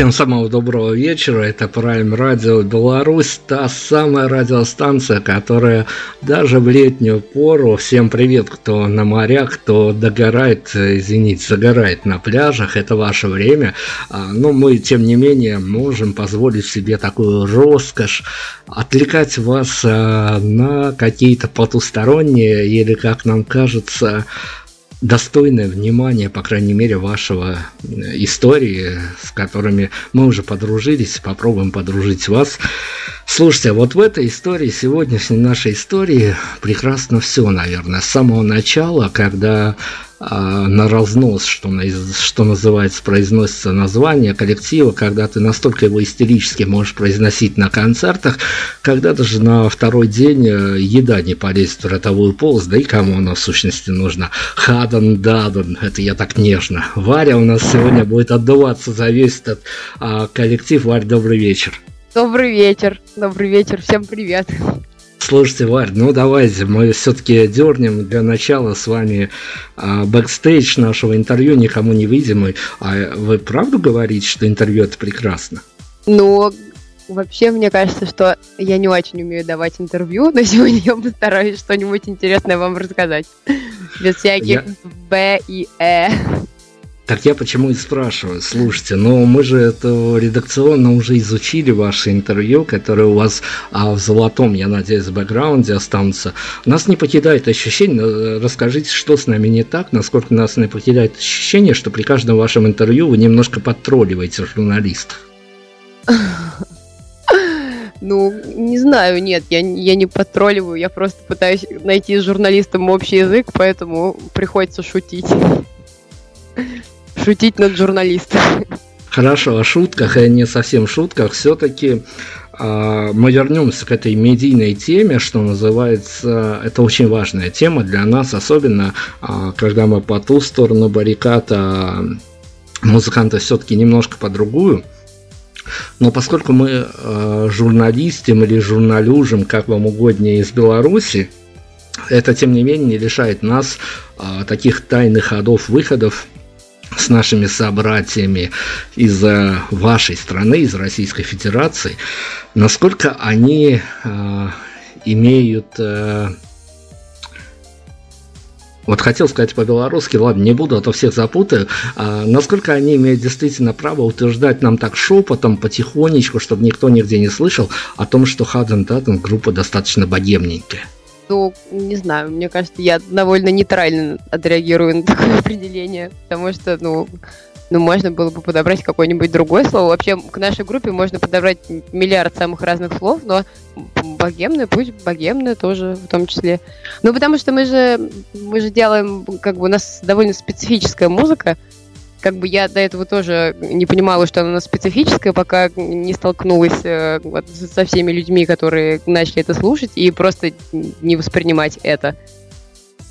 Всем самого доброго вечера. Это Prime Radio Беларусь, та самая радиостанция, которая даже в летнюю пору, всем привет, кто на морях, кто догорает, извините, загорает на пляжах, это ваше время. А, но мы, тем не менее, можем позволить себе такую роскошь отвлекать вас а, на какие-то потусторонние или, как нам кажется, достойное внимания, по крайней мере, вашего э, истории, с которыми мы уже подружились, попробуем подружить вас. Слушайте, вот в этой истории, сегодняшней нашей истории, прекрасно все, наверное, с самого начала, когда на разнос, что, что называется, произносится название коллектива, когда ты настолько его истерически можешь произносить на концертах, когда даже на второй день э, еда не полезет в ротовую полость, да и кому она в сущности нужна. Хадн Дадн, это я так нежно. Варя у нас сегодня будет отдуваться за весь этот а, коллектив. Варя, добрый вечер. Добрый вечер, добрый вечер, всем привет. Слушайте, Варь, ну давайте мы все-таки дернем для начала с вами а, бэкстейдж нашего интервью, никому не видимый. А вы правду говорите, что интервью это прекрасно? Ну, вообще, мне кажется, что я не очень умею давать интервью, но сегодня я постараюсь что-нибудь интересное вам рассказать. Без всяких я... Б и Э. Так я почему и спрашиваю. Слушайте, но мы же это редакционно уже изучили ваше интервью, которое у вас а, в золотом, я надеюсь, бэкграунде останутся. Нас не покидает ощущение, э, расскажите, что с нами не так, насколько нас не покидает ощущение, что при каждом вашем интервью вы немножко подтролливаете журналистов. Ну, не знаю, нет, я, я не подтролливаю, я просто пытаюсь найти с журналистом общий язык, поэтому приходится шутить шутить над журналистами. Хорошо, о шутках и не совсем шутках. Все-таки а, мы вернемся к этой медийной теме, что называется, это очень важная тема для нас, особенно а, когда мы по ту сторону баррикад, а музыканты все-таки немножко по другую. Но поскольку мы э, журналистим или журналюжим, как вам угоднее, из Беларуси, это, тем не менее, не лишает нас э, таких тайных ходов, выходов, с нашими собратьями из вашей страны, из Российской Федерации, насколько они э, имеют... Э, вот хотел сказать по-белорусски, ладно, не буду, а то всех запутаю. А насколько они имеют действительно право утверждать нам так шепотом, потихонечку, чтобы никто нигде не слышал, о том, что Хаден Даттен группа достаточно богемненькая? Ну, не знаю, мне кажется, я довольно нейтрально отреагирую на такое определение, потому что, ну, ну, можно было бы подобрать какое-нибудь другое слово. Вообще, к нашей группе можно подобрать миллиард самых разных слов, но богемное, пусть богемное тоже в том числе. Ну, потому что мы же, мы же делаем, как бы у нас довольно специфическая музыка, как бы я до этого тоже не понимала, что она специфическая, пока не столкнулась э, вот, со всеми людьми, которые начали это слушать, и просто не воспринимать это.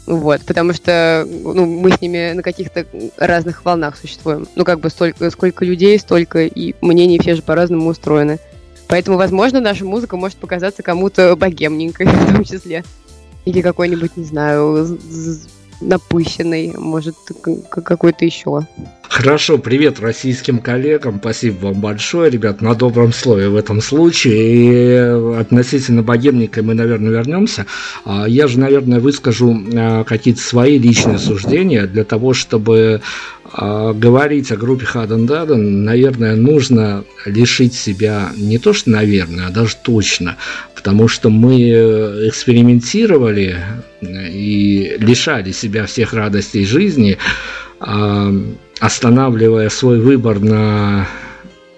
Вот, потому что ну, мы с ними на каких-то разных волнах существуем. Ну, как бы столько, сколько людей, столько и мнений все же по-разному устроены. Поэтому, возможно, наша музыка может показаться кому-то богемненькой в том числе. Или какой-нибудь, не знаю, напыщенный, может, какой-то еще. Хорошо, привет российским коллегам, спасибо вам большое, ребят, на добром слове в этом случае. И относительно богемника мы, наверное, вернемся. А, я же, наверное, выскажу а, какие-то свои личные суждения для того, чтобы а, говорить о группе Хаден Даден, наверное, нужно лишить себя не то что наверное, а даже точно, потому что мы экспериментировали и лишали себя всех радостей жизни, останавливая свой выбор на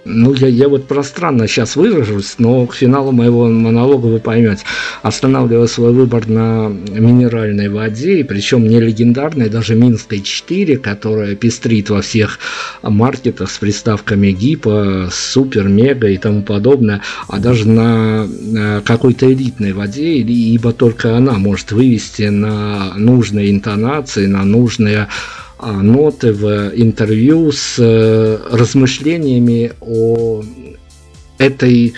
ну, я, я вот пространно сейчас выражусь, но к финалу моего монолога вы поймете. Останавливая свой выбор на минеральной воде, и причем не легендарной, даже Минской 4, которая пестрит во всех маркетах с приставками гипа, супер, мега и тому подобное, а даже на, какой-то элитной воде, ибо только она может вывести на нужные интонации, на нужные ноты в интервью с э, размышлениями о этой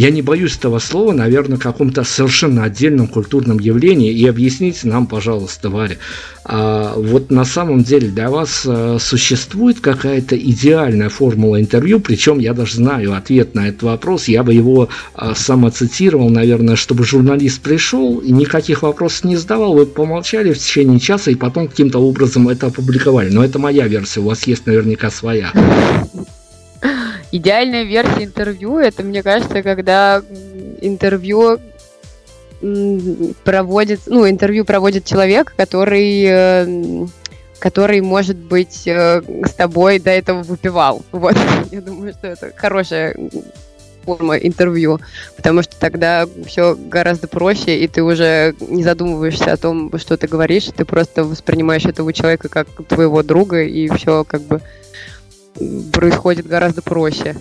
я не боюсь этого слова, наверное, каком-то совершенно отдельном культурном явлении. И объясните нам, пожалуйста, Варя, а вот на самом деле для вас а, существует какая-то идеальная формула интервью, причем я даже знаю ответ на этот вопрос, я бы его а, самоцитировал, наверное, чтобы журналист пришел и никаких вопросов не задавал, вы помолчали в течение часа и потом каким-то образом это опубликовали. Но это моя версия, у вас есть наверняка своя. Идеальная версия интервью, это, мне кажется, когда интервью проводит, ну, интервью проводит человек, который, э, который, может быть, э, с тобой до этого выпивал. Вот, я думаю, что это хорошая форма интервью, потому что тогда все гораздо проще, и ты уже не задумываешься о том, что ты говоришь, ты просто воспринимаешь этого человека как твоего друга, и все как бы происходит гораздо проще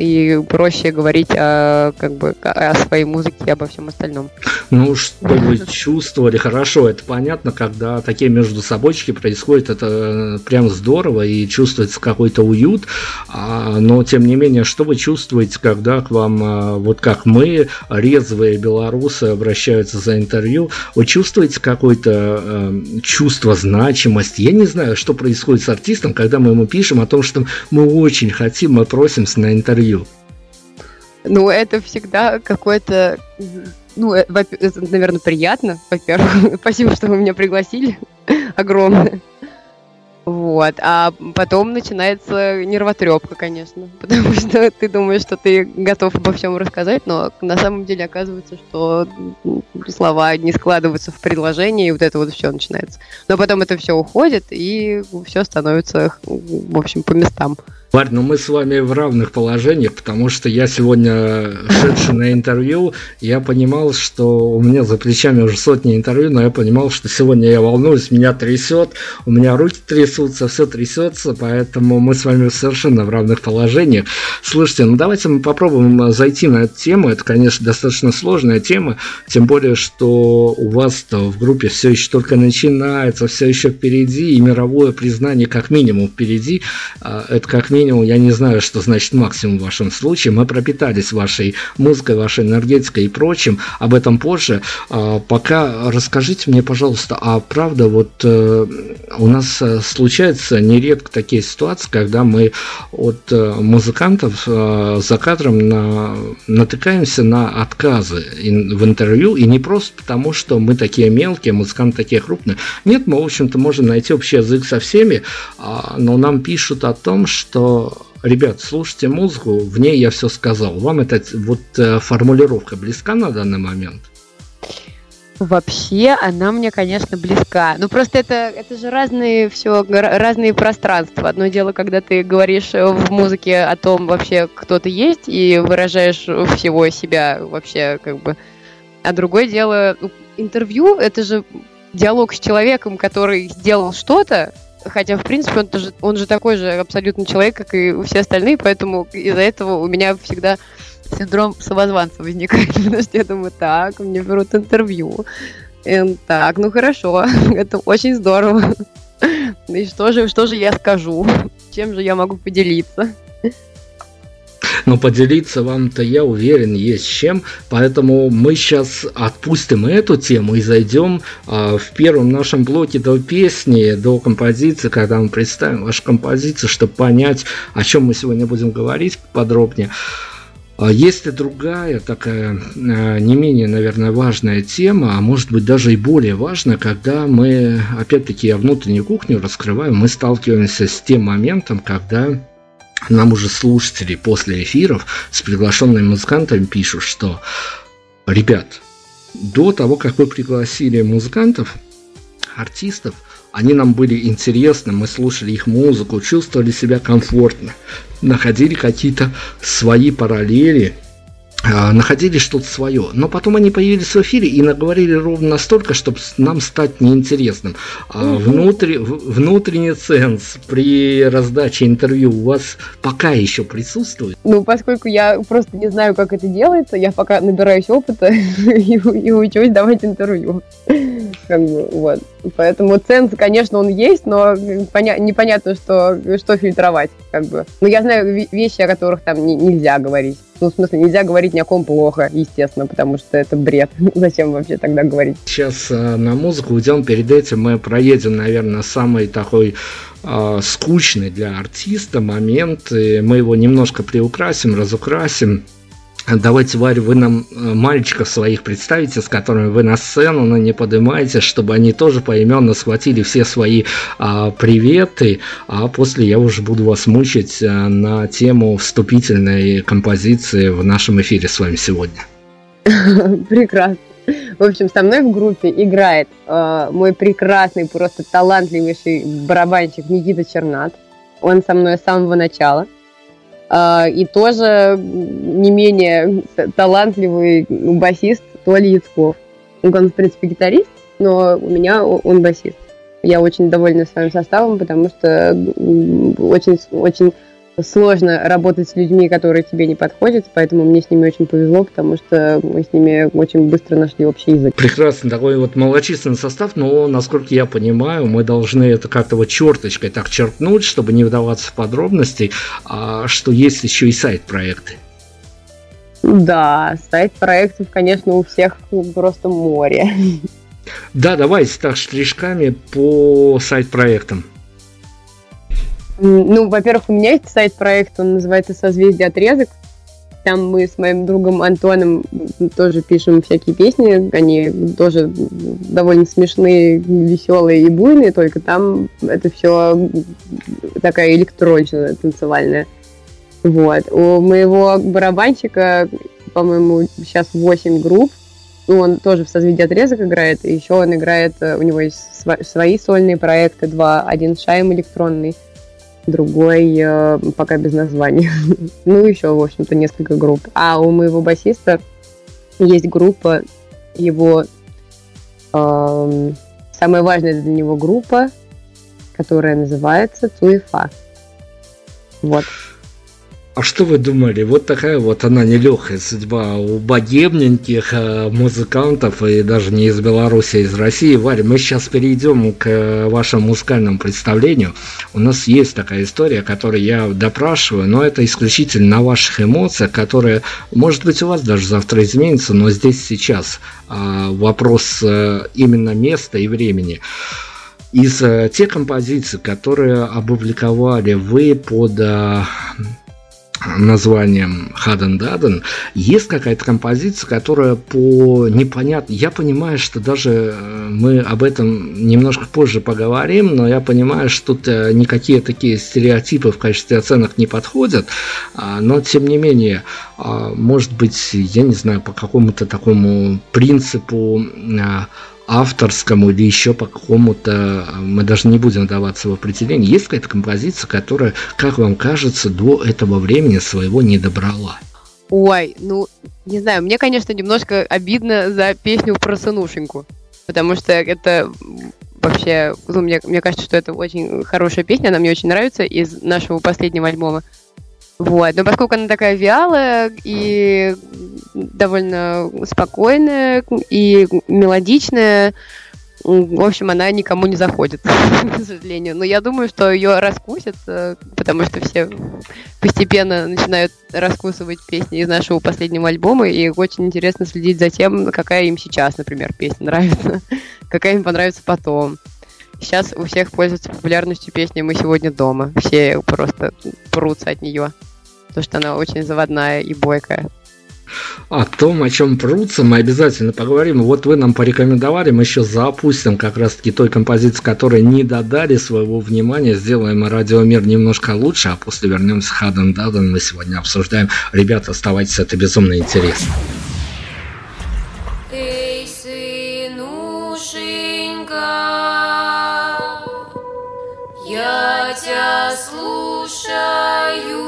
и проще говорить о, как бы, о своей музыке и обо всем остальном. Ну, чтобы чувствовали хорошо, это понятно, когда такие между собойчики происходят, это э, прям здорово и чувствуется какой-то уют, а, но тем не менее, что вы чувствуете, когда к вам, а, вот как мы, резвые белорусы обращаются за интервью, вы чувствуете какое-то э, чувство значимости? Я не знаю, что происходит с артистом, когда мы ему пишем о том, что мы очень хотим, мы просимся на интервью, интервью? Ну, это всегда какое-то... Ну, э, это, наверное, приятно, во-первых. Спасибо, что вы меня пригласили. Огромное. Вот. А потом начинается нервотрепка, конечно. Потому что ты думаешь, что ты готов обо всем рассказать, но на самом деле оказывается, что слова не складываются в предложение, и вот это вот все начинается. Но потом это все уходит, и все становится, в общем, по местам. Варь, ну мы с вами в равных положениях, потому что я сегодня, шедший на интервью, я понимал, что у меня за плечами уже сотни интервью, но я понимал, что сегодня я волнуюсь, меня трясет, у меня руки трясутся, все трясется, поэтому мы с вами совершенно в равных положениях. Слушайте, ну давайте мы попробуем зайти на эту тему. Это, конечно, достаточно сложная тема, тем более, что у вас-то в группе все еще только начинается, все еще впереди, и мировое признание как минимум впереди. А, это как минимум минимум, я не знаю, что значит максимум в вашем случае. Мы пропитались вашей музыкой, вашей энергетикой и прочим. Об этом позже. А, пока расскажите мне, пожалуйста, а правда, вот э, у нас э, случаются нередко такие ситуации, когда мы от э, музыкантов за кадром на, натыкаемся на отказы в интервью, и не просто потому, что мы такие мелкие, музыканты такие крупные. Нет, мы, в общем-то, можем найти общий язык со всеми, а, но нам пишут о том, что ребят, слушайте музыку, в ней я все сказал. Вам эта вот э, формулировка близка на данный момент? Вообще, она мне, конечно, близка. Ну, просто это, это же разные все, разные пространства. Одно дело, когда ты говоришь в музыке о том вообще, кто ты есть, и выражаешь всего себя вообще, как бы. А другое дело, ну, интервью, это же диалог с человеком, который сделал что-то, Хотя, в принципе, он, тоже, он же такой же абсолютно человек, как и все остальные, поэтому из-за этого у меня всегда синдром самозванца возникает, потому что я думаю, так, мне берут интервью. И, так, ну хорошо, это очень здорово. И что же, что же я скажу? Чем же я могу поделиться? Но поделиться вам-то, я уверен, есть чем. Поэтому мы сейчас отпустим эту тему и зайдем а, в первом нашем блоке до песни, до композиции, когда мы представим вашу композицию, чтобы понять, о чем мы сегодня будем говорить подробнее. А есть и другая такая а, не менее, наверное, важная тема, а может быть даже и более важная, когда мы, опять-таки, я внутреннюю кухню раскрываю, мы сталкиваемся с тем моментом, когда нам уже слушатели после эфиров с приглашенными музыкантами пишут, что ребят, до того, как вы пригласили музыкантов, артистов, они нам были интересны, мы слушали их музыку, чувствовали себя комфортно, находили какие-то свои параллели – находили что-то свое. Но потом они появились в эфире и наговорили ровно настолько, чтобы нам стать неинтересным. А внутри, внутренний ценз при раздаче интервью у вас пока еще присутствует? Ну, поскольку я просто не знаю, как это делается, я пока набираюсь опыта и, и учусь давать интервью. Как бы, вот. Поэтому ценз, конечно, он есть, но поня- непонятно, что, что фильтровать. Как бы. Но я знаю вещи, о которых там не, нельзя говорить. Ну, в смысле, нельзя говорить ни о ком плохо, естественно, потому что это бред. Зачем вообще тогда говорить? Сейчас э, на музыку уйдем. Перед этим мы проедем, наверное, самый такой э, скучный для артиста момент. И мы его немножко приукрасим, разукрасим. Давайте, Варя, вы нам э, мальчиков своих представите, с которыми вы на сцену, но не поднимаете, чтобы они тоже поименно схватили все свои а, приветы, а после я уже буду вас мучить а, на тему вступительной композиции в нашем эфире с вами сегодня. Прекрасно. В общем, со мной в группе играет э, мой прекрасный, просто талантливейший барабанщик Никита Чернат. Он со мной с самого начала. А, и тоже не менее талантливый басист Толя Яцков. Он, в принципе, гитарист, но у меня он басист. Я очень довольна своим составом, потому что очень, очень сложно работать с людьми, которые тебе не подходят, поэтому мне с ними очень повезло, потому что мы с ними очень быстро нашли общий язык. Прекрасно, такой вот малочисленный состав, но, насколько я понимаю, мы должны это как-то вот черточкой так черкнуть, чтобы не вдаваться в подробности, а что есть еще и сайт-проекты. Да, сайт-проектов, конечно, у всех просто море. Да, давайте так штришками по сайт-проектам. Ну, во-первых, у меня есть сайт-проект, он называется «Созвездие отрезок». Там мы с моим другом Антоном тоже пишем всякие песни. Они тоже довольно смешные, веселые и буйные, только там это все такая электронщина танцевальная. Вот. У моего барабанщика, по-моему, сейчас 8 групп. Он тоже в созвездии отрезок играет, и еще он играет, у него есть свои сольные проекты, два. Один шайм электронный, другой э, пока без названия. ну, еще, в общем-то, несколько групп. А у моего басиста есть группа, его э, самая важная для него группа, которая называется Туефа. Вот. А что вы думали? Вот такая вот она нелегкая судьба у богемненьких э, музыкантов и даже не из Беларуси, а из России. Варя, мы сейчас перейдем к вашему музыкальному представлению. У нас есть такая история, которую я допрашиваю, но это исключительно на ваших эмоциях, которые, может быть, у вас даже завтра изменится, но здесь сейчас а, вопрос э, именно места и времени из э, тех композиций, которые опубликовали вы под названием Хаден Даден, есть какая-то композиция, которая по непонятно... Я понимаю, что даже э, мы об этом немножко позже поговорим, но я понимаю, что тут никакие такие стереотипы в качестве оценок не подходят, а, но тем не менее, а, может быть, я не знаю, по какому-то такому принципу а, авторскому или еще по какому-то, мы даже не будем даваться в определение, есть какая-то композиция, которая, как вам кажется, до этого времени своего не добрала? Ой, ну, не знаю, мне, конечно, немножко обидно за песню про сынушеньку, потому что это вообще, ну, мне, мне кажется, что это очень хорошая песня, она мне очень нравится из нашего последнего альбома. Вот. Но поскольку она такая вялая и довольно спокойная и мелодичная, В общем, она никому не заходит, к сожалению. Но я думаю, что ее раскусят, э, потому что все постепенно начинают раскусывать песни из нашего последнего альбома, и очень интересно следить за тем, какая им сейчас, например, песня нравится, какая им понравится потом. Сейчас у всех пользуется популярностью песня «Мы сегодня дома». Все просто прутся от нее, потому что она очень заводная и бойкая. О том, о чем прутся, мы обязательно поговорим. Вот вы нам порекомендовали, мы еще запустим как раз-таки той композиции, которой не додали своего внимания. Сделаем радиомир немножко лучше, а после вернемся к Хаден Даден. Мы сегодня обсуждаем. Ребята, оставайтесь, это безумно интересно. Эй, сынушенька, я тебя слушаю,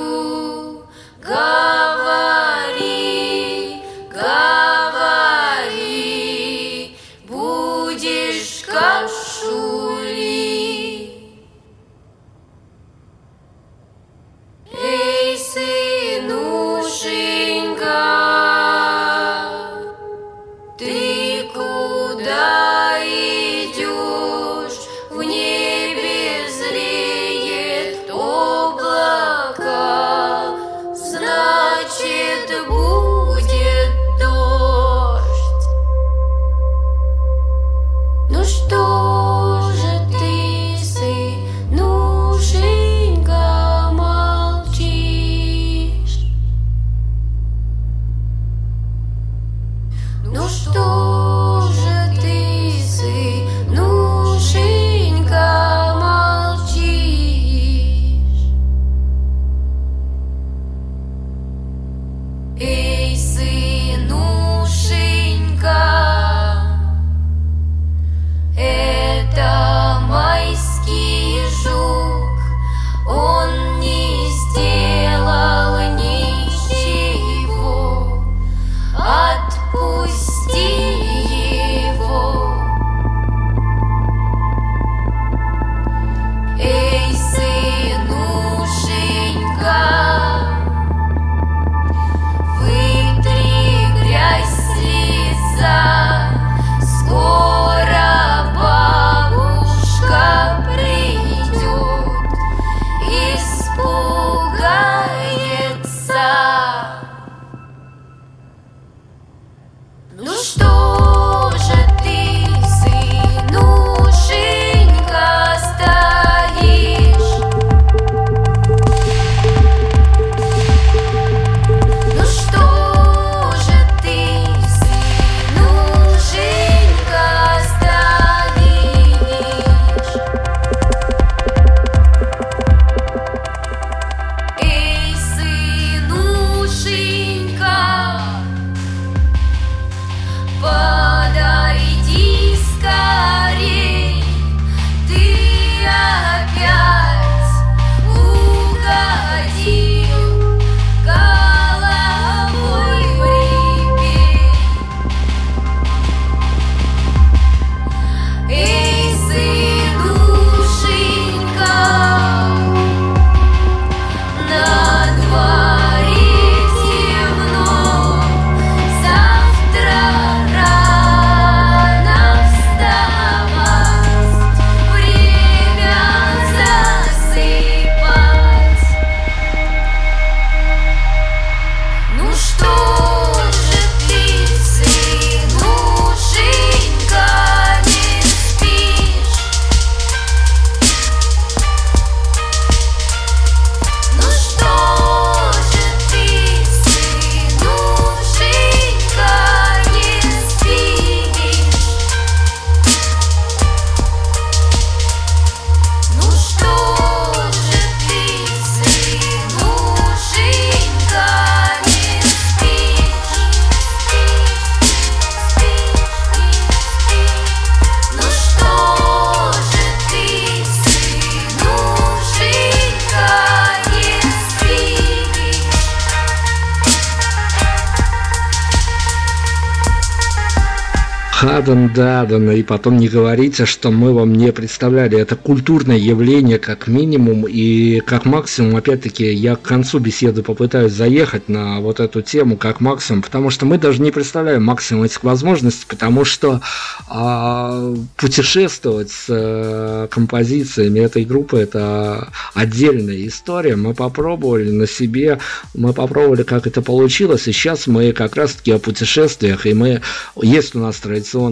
Хаден Даден, и потом не говорите, что мы вам не представляли. Это культурное явление как минимум, и как максимум, опять-таки, я к концу беседы попытаюсь заехать на вот эту тему как максимум, потому что мы даже не представляем максимум этих возможностей, потому что а, путешествовать с а, композициями этой группы это отдельная история. Мы попробовали на себе, мы попробовали, как это получилось, и сейчас мы как раз-таки о путешествиях, и мы, есть у нас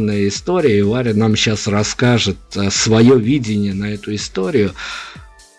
традиционная история, и Варя нам сейчас расскажет э, свое видение на эту историю.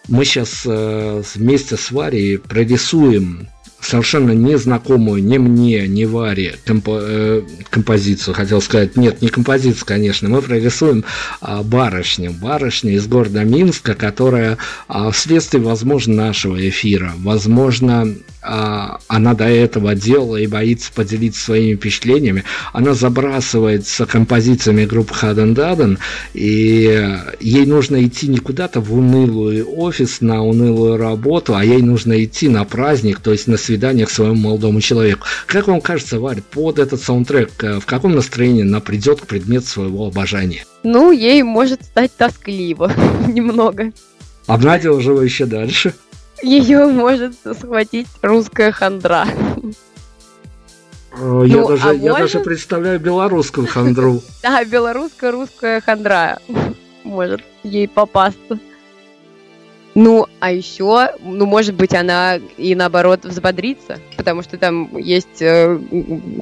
Мы сейчас э, вместе с Варей прорисуем совершенно незнакомую ни мне, ни Варе компо э, композицию, хотел сказать, нет, не композицию, конечно, мы прорисуем а, барышню, барышню из города Минска, которая а, вследствие, возможно, нашего эфира, возможно, она до этого делала и боится поделиться своими впечатлениями, она забрасывается композициями группы Хаден Даден, и ей нужно идти не куда-то в унылый офис, на унылую работу, а ей нужно идти на праздник, то есть на свидание к своему молодому человеку. Как вам кажется, Варь, под этот саундтрек э, в каком настроении она придет к предмету своего обожания? Ну, ей может стать тоскливо немного. Обнадеживающе дальше. Ее может схватить русская хандра. Э, Я, ну, даже, а я даже представляю белорусскую хандру. Да, белорусская русская хандра может ей попасться. Ну, а еще, ну, может быть, она и наоборот взбодрится, потому что там есть э,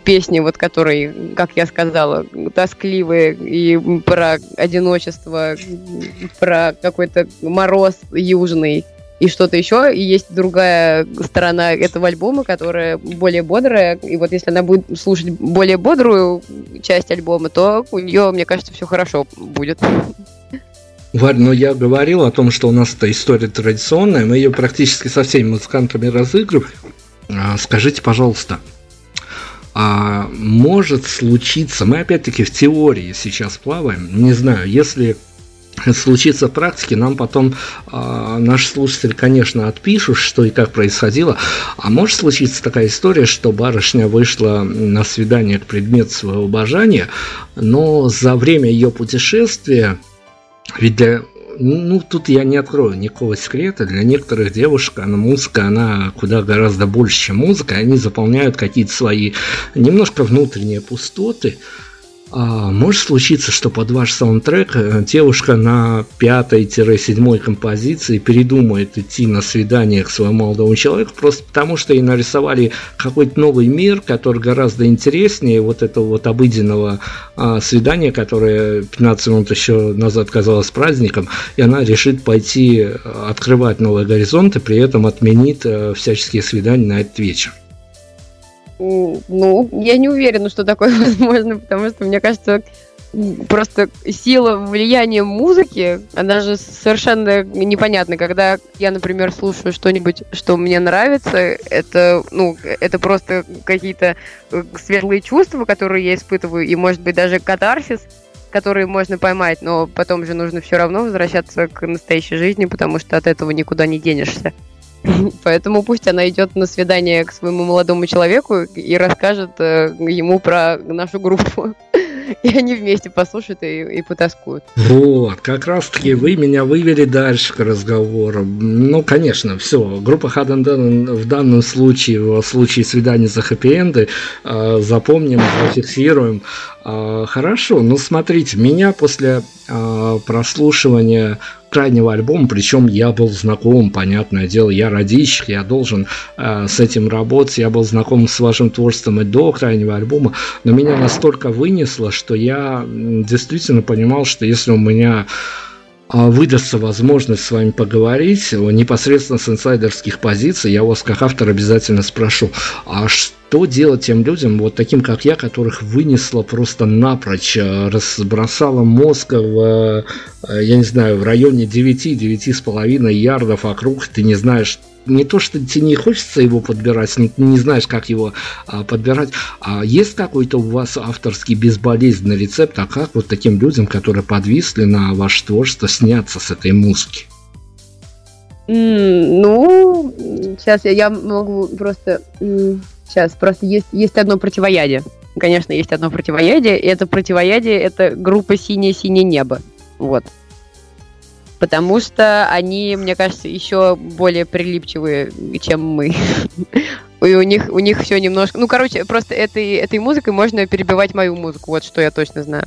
песни, вот которые, как я сказала, тоскливые и про одиночество, про какой-то мороз южный и что-то еще. И есть другая сторона этого альбома, которая более бодрая. И вот если она будет слушать более бодрую часть альбома, то у нее, мне кажется, все хорошо будет. Варь, но я говорил о том, что у нас эта история традиционная, мы ее практически со всеми музыкантами разыгрываем. А, скажите, пожалуйста, а может случиться, мы опять-таки в теории сейчас плаваем, не знаю, если случится в практике, нам потом э, наши слушатели, конечно, отпишут, что и как происходило. А может случиться такая история, что барышня вышла на свидание к предмету своего обожания, но за время ее путешествия ведь для ну, тут я не открою никакого секрета. Для некоторых девушек она, музыка, она куда гораздо больше, чем музыка. Они заполняют какие-то свои немножко внутренние пустоты. А, может случиться, что под ваш саундтрек э, девушка на пятой-седьмой композиции передумает идти на свидание к своему молодому человеку, просто потому что ей нарисовали какой-то новый мир, который гораздо интереснее вот этого вот обыденного а, свидания, которое 15 минут еще назад казалось праздником, и она решит пойти э, открывать новые горизонты, при этом отменит а, всяческие свидания на этот вечер. Ну, я не уверена, что такое возможно, потому что, мне кажется, просто сила влияния музыки, она же совершенно непонятна. Когда я, например, слушаю что-нибудь, что мне нравится, это, ну, это просто какие-то э, светлые чувства, которые я испытываю, и, может быть, даже катарсис, которые можно поймать, но потом же нужно все равно возвращаться к настоящей жизни, потому что от этого никуда не денешься. Поэтому пусть она идет на свидание к своему молодому человеку и расскажет э, ему про нашу группу. И они вместе послушают и, и потаскуют. Вот, как раз таки вы меня вывели дальше к разговору. Ну, конечно, все. Группа Хаден в данном случае, в случае свидания за хэппи-энды, э, запомним, зафиксируем. Э, хорошо, ну смотрите, меня после э, прослушивания крайнего альбома, причем я был знаком, понятное дело, я родичек, я должен э, с этим работать, я был знаком с вашим творчеством и до крайнего альбома, но меня настолько вынесло, что я действительно понимал, что если у меня выдастся возможность с вами поговорить непосредственно с инсайдерских позиций, я вас как автор обязательно спрошу, а что делать тем людям, вот таким как я, которых вынесло просто напрочь, а, разбросало мозг в, а, я не знаю, в районе 9-9,5 ярдов вокруг, ты не знаешь, не то, что тебе не хочется его подбирать, не, не знаешь, как его а, подбирать, а есть какой-то у вас авторский безболезненный рецепт, а как вот таким людям, которые подвисли на ваше творчество, сняться с этой музыки? Mm, ну, сейчас я, я могу просто... Сейчас, просто есть, есть одно противоядие. конечно, есть одно противоядие, и это противоядие это группа «Синее-синее небо». Вот. Потому что они, мне кажется, еще более прилипчивые, чем мы. И у них, у них все немножко... Ну, короче, просто этой, этой музыкой можно перебивать мою музыку, вот что я точно знаю.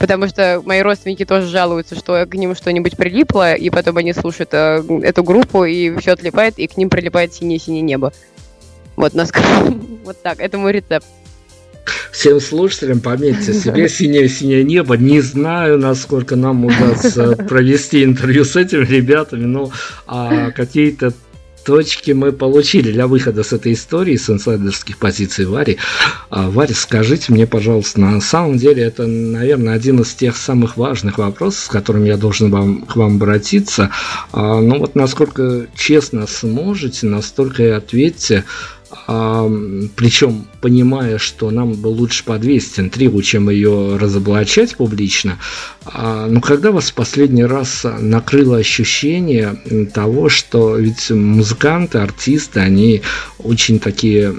Потому что мои родственники тоже жалуются, что к ним что-нибудь прилипло, и потом они слушают э, эту группу, и все отлипает, и к ним прилипает синее-синее небо. Вот, нас вот так, это мой рецепт. Всем слушателям пометьте себе синее-синее небо. Не знаю, насколько нам удастся провести интервью с этими ребятами, но а, какие-то точки мы получили для выхода с этой истории, с инсайдерских позиций Вари. А, Варя, скажите мне, пожалуйста, на самом деле это, наверное, один из тех самых важных вопросов, с которым я должен вам, к вам обратиться. А, ну вот насколько честно сможете, настолько и ответьте, причем понимая, что нам бы лучше подвесить интригу, чем ее разоблачать публично. А, но когда вас в последний раз накрыло ощущение того, что ведь музыканты, артисты, они очень такие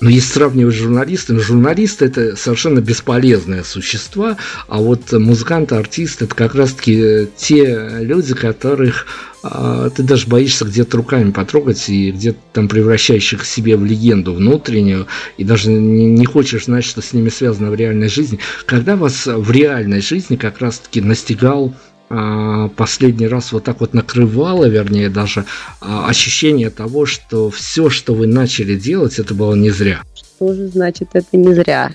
но если сравнивать с журналистами, журналисты это совершенно бесполезные существа, а вот музыканты, артисты это как раз-таки те люди, которых ты даже боишься где-то руками потрогать и где-то там превращающих себе в легенду внутреннюю, и даже не, не хочешь знать, что с ними связано в реальной жизни. Когда вас в реальной жизни как раз-таки настигал а, последний раз вот так вот накрывало, вернее, даже а, ощущение того, что все, что вы начали делать, это было не зря. Что же значит это не зря?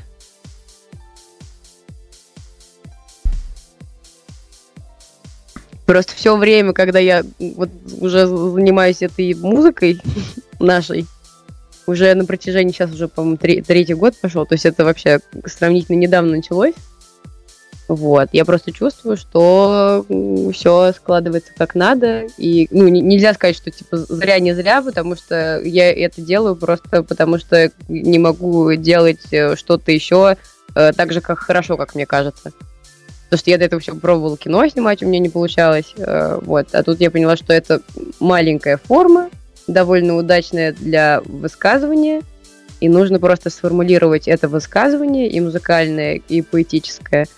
Просто все время, когда я вот уже занимаюсь этой музыкой нашей, уже на протяжении сейчас уже, по-моему, третий год пошел, то есть это вообще сравнительно недавно началось. Вот, я просто чувствую, что все складывается как надо, и ну, нельзя сказать, что типа зря не зря, потому что я это делаю просто потому, что не могу делать э, что-то еще э, так же, как хорошо, как мне кажется. Потому что я до этого все пробовала кино снимать, у меня не получалось. Э, вот. А тут я поняла, что это маленькая форма, довольно удачная для высказывания, и нужно просто сформулировать это высказывание и музыкальное, и поэтическое –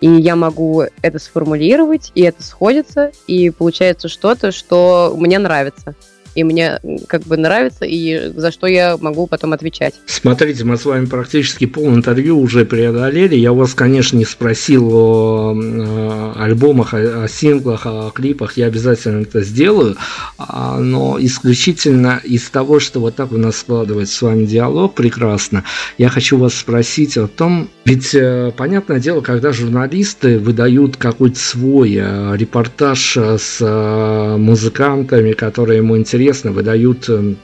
и я могу это сформулировать, и это сходится, и получается что-то, что мне нравится и мне как бы нравится, и за что я могу потом отвечать. Смотрите, мы с вами практически пол интервью уже преодолели. Я вас, конечно, не спросил о, альбомах, о, о синглах, о клипах. Я обязательно это сделаю. А, но исключительно из того, что вот так у нас складывается с вами диалог прекрасно, я хочу вас спросить о том, ведь э, понятное дело, когда журналисты выдают какой-то свой э, репортаж с э, музыкантами, которые ему интересны, интересно, выдают эм,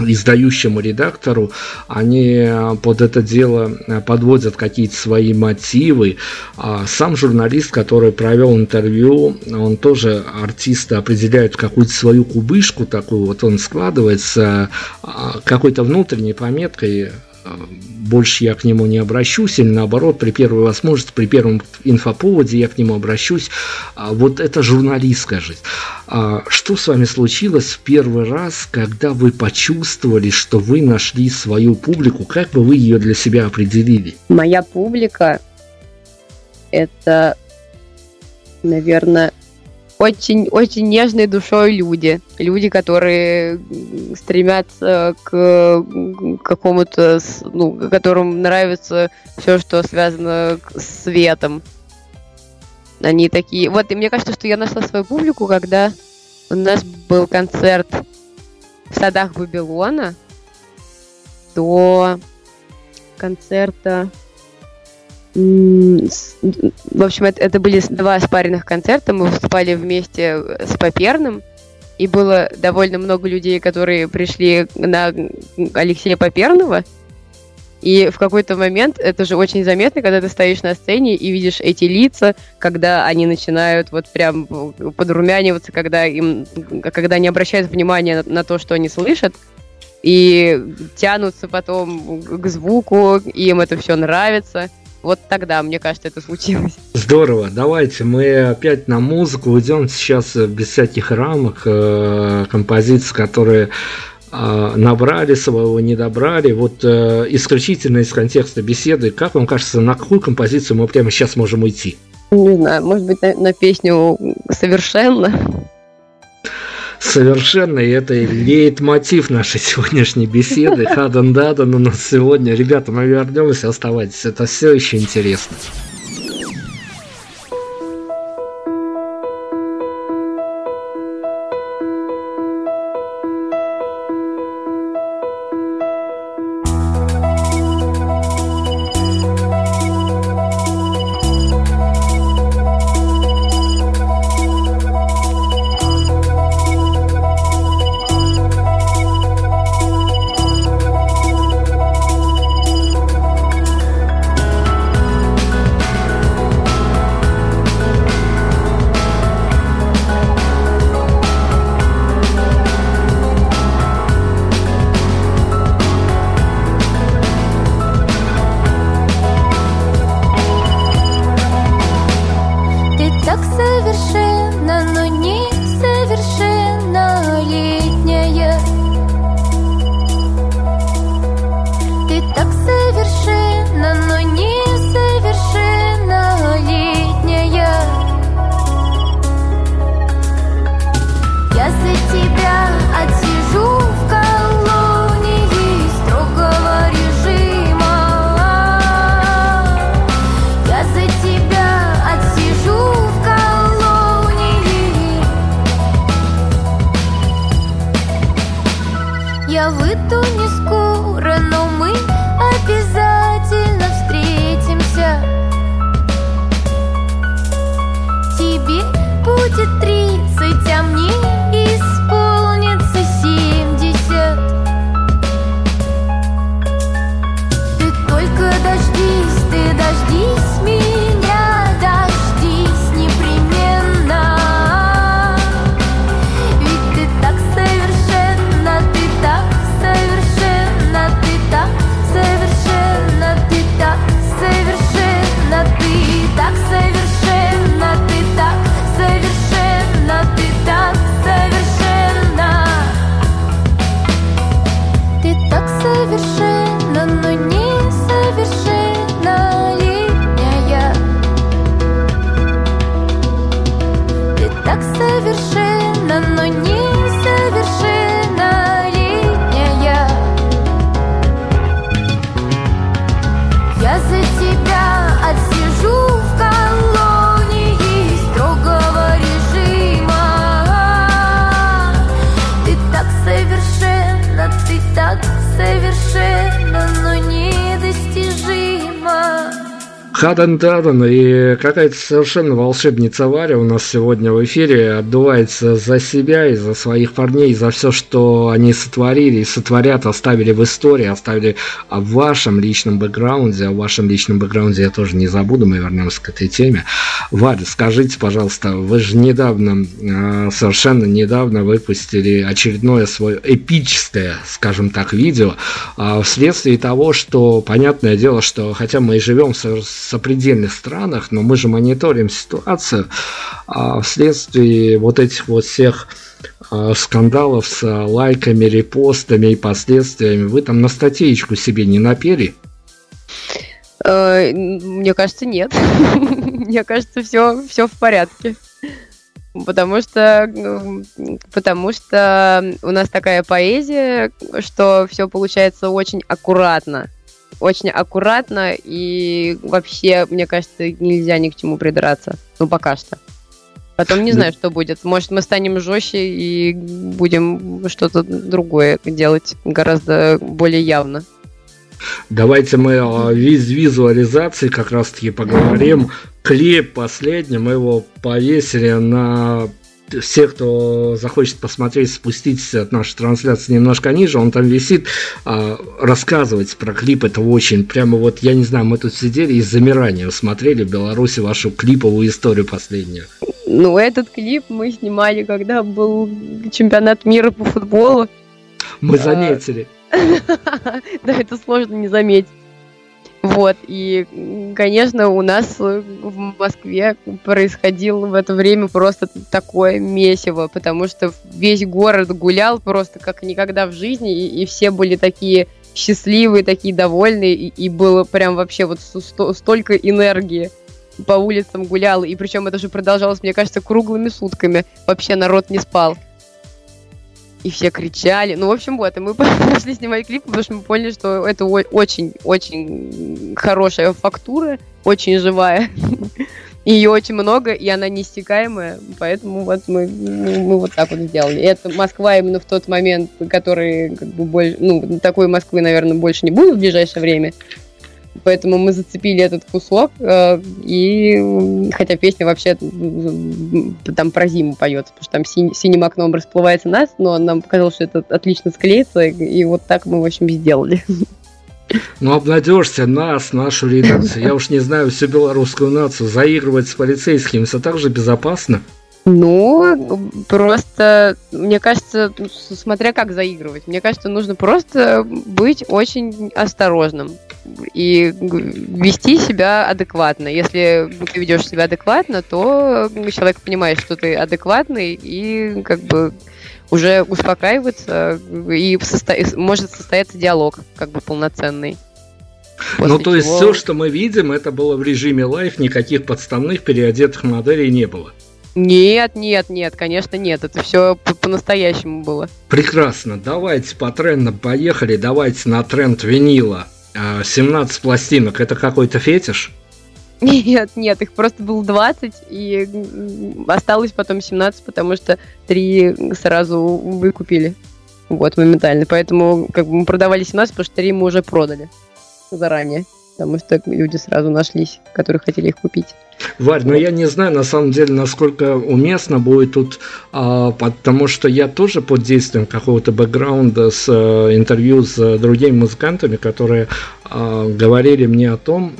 издающему редактору, они э, под это дело э, подводят какие-то свои мотивы. А сам журналист, который провел интервью, он тоже артиста определяет какую-то свою кубышку такую, вот он складывается а, какой-то внутренней пометкой больше я к нему не обращусь, или наоборот, при первой возможности, при первом инфоповоде я к нему обращусь. А вот это журналистская жизнь. А что с вами случилось в первый раз, когда вы почувствовали, что вы нашли свою публику? Как бы вы ее для себя определили? Моя публика – это, наверное, очень, очень нежной душой люди. Люди, которые стремятся к какому-то, ну, которым нравится все, что связано с светом. Они такие... Вот, и мне кажется, что я нашла свою публику, когда у нас был концерт в садах Вавилона до концерта в общем, это, это были два спаренных концерта. Мы выступали вместе с Поперным. И было довольно много людей, которые пришли на Алексея Поперного. И в какой-то момент это же очень заметно, когда ты стоишь на сцене и видишь эти лица, когда они начинают вот прям подрумяниваться, когда им, когда они обращают внимание на, на то, что они слышат, и тянутся потом к звуку, им это все нравится. Вот тогда, мне кажется, это случилось. Здорово. Давайте мы опять на музыку уйдем сейчас без всяких рамок. Э, композиции, которые а, набрали своего, не добрали. Вот э, исключительно из контекста беседы, как вам кажется, на какую композицию мы прямо сейчас можем уйти? Не знаю, может быть, на, на песню «Совершенно». Совершенно, и это лейтмотив нашей сегодняшней беседы. Хадан Дадан у нас сегодня. Ребята, мы вернемся, оставайтесь. Это все еще интересно. Хадан Дадан и какая-то совершенно волшебница Варя у нас сегодня в эфире отдувается за себя и за своих парней, за все, что они сотворили и сотворят, оставили в истории, оставили в вашем личном бэкграунде. О вашем личном бэкграунде я тоже не забуду, мы вернемся к этой теме. Варя, скажите, пожалуйста, вы же недавно, а, совершенно недавно выпустили очередное свое эпическое, скажем так, видео, а, вследствие того, что, понятное дело, что хотя мы и живем в сопредельных странах, но мы же мониторим ситуацию а, вследствие вот этих вот всех а, скандалов с лайками, репостами и последствиями. Вы там на статейку себе не напели? Э, мне кажется, нет. Мне кажется, все, все в порядке. Потому что, потому что у нас такая поэзия, что все получается очень аккуратно очень аккуратно, и вообще, мне кажется, нельзя ни к чему придраться. Ну, пока что. Потом не знаю, что будет. Может, мы станем жестче и будем что-то другое делать гораздо более явно. Давайте мы о виз визуализации как раз-таки поговорим. Клип последний, мы его повесили на все, кто захочет посмотреть, спуститесь от нашей трансляции немножко ниже, он там висит, а, рассказывать про клип, это очень, прямо вот, я не знаю, мы тут сидели и с замиранием смотрели в Беларуси вашу клиповую историю последнюю. Ну, этот клип мы снимали, когда был чемпионат мира по футболу. Мы а, заметили. Да, это сложно не заметить. Вот, и, конечно, у нас в Москве происходило в это время просто такое месиво, потому что весь город гулял просто как никогда в жизни, и, и все были такие счастливые, такие довольные, и, и было прям вообще вот сто, столько энергии по улицам гулял, и причем это же продолжалось, мне кажется, круглыми сутками. Вообще народ не спал и все кричали. Ну, в общем, вот, и мы пошли снимать клип, потому что мы поняли, что это очень-очень хорошая фактура, очень живая. Ее очень много, и она неистекаемая, поэтому вот мы, мы вот так вот сделали. И это Москва именно в тот момент, который как бы больше, ну, такой Москвы, наверное, больше не будет в ближайшее время. Поэтому мы зацепили этот кусок, э, и хотя песня вообще там про зиму поется, потому что там синь, синим окном расплывается нас, но нам показалось, что это отлично склеится, и вот так мы, в общем, сделали. Ну, обнадежься нас, нашу редакцию. Я уж не знаю всю белорусскую нацию. Заигрывать с полицейскими, это также безопасно. Ну, просто, мне кажется, смотря как заигрывать, мне кажется, нужно просто быть очень осторожным и вести себя адекватно. Если ты ведешь себя адекватно, то человек понимает, что ты адекватный и как бы уже успокаивается и состо... может состояться диалог как бы полноценный. ну, то чего... есть все, что мы видим, это было в режиме лайф, никаких подставных переодетых моделей не было. Нет, нет, нет, конечно, нет. Это все по-настоящему было. Прекрасно. Давайте по трендам поехали. Давайте на тренд винила. 17 а, пластинок. Это какой-то фетиш? Нет, нет, их просто было 20, и осталось потом 17, потому что три сразу выкупили. Вот, моментально. Поэтому как бы мы продавали 17, потому что три мы уже продали заранее потому что люди сразу нашлись, которые хотели их купить. Варь, но ну я не знаю на самом деле, насколько уместно будет тут, а, потому что я тоже под действием какого-то бэкграунда с а, интервью с другими музыкантами, которые а, говорили мне о том,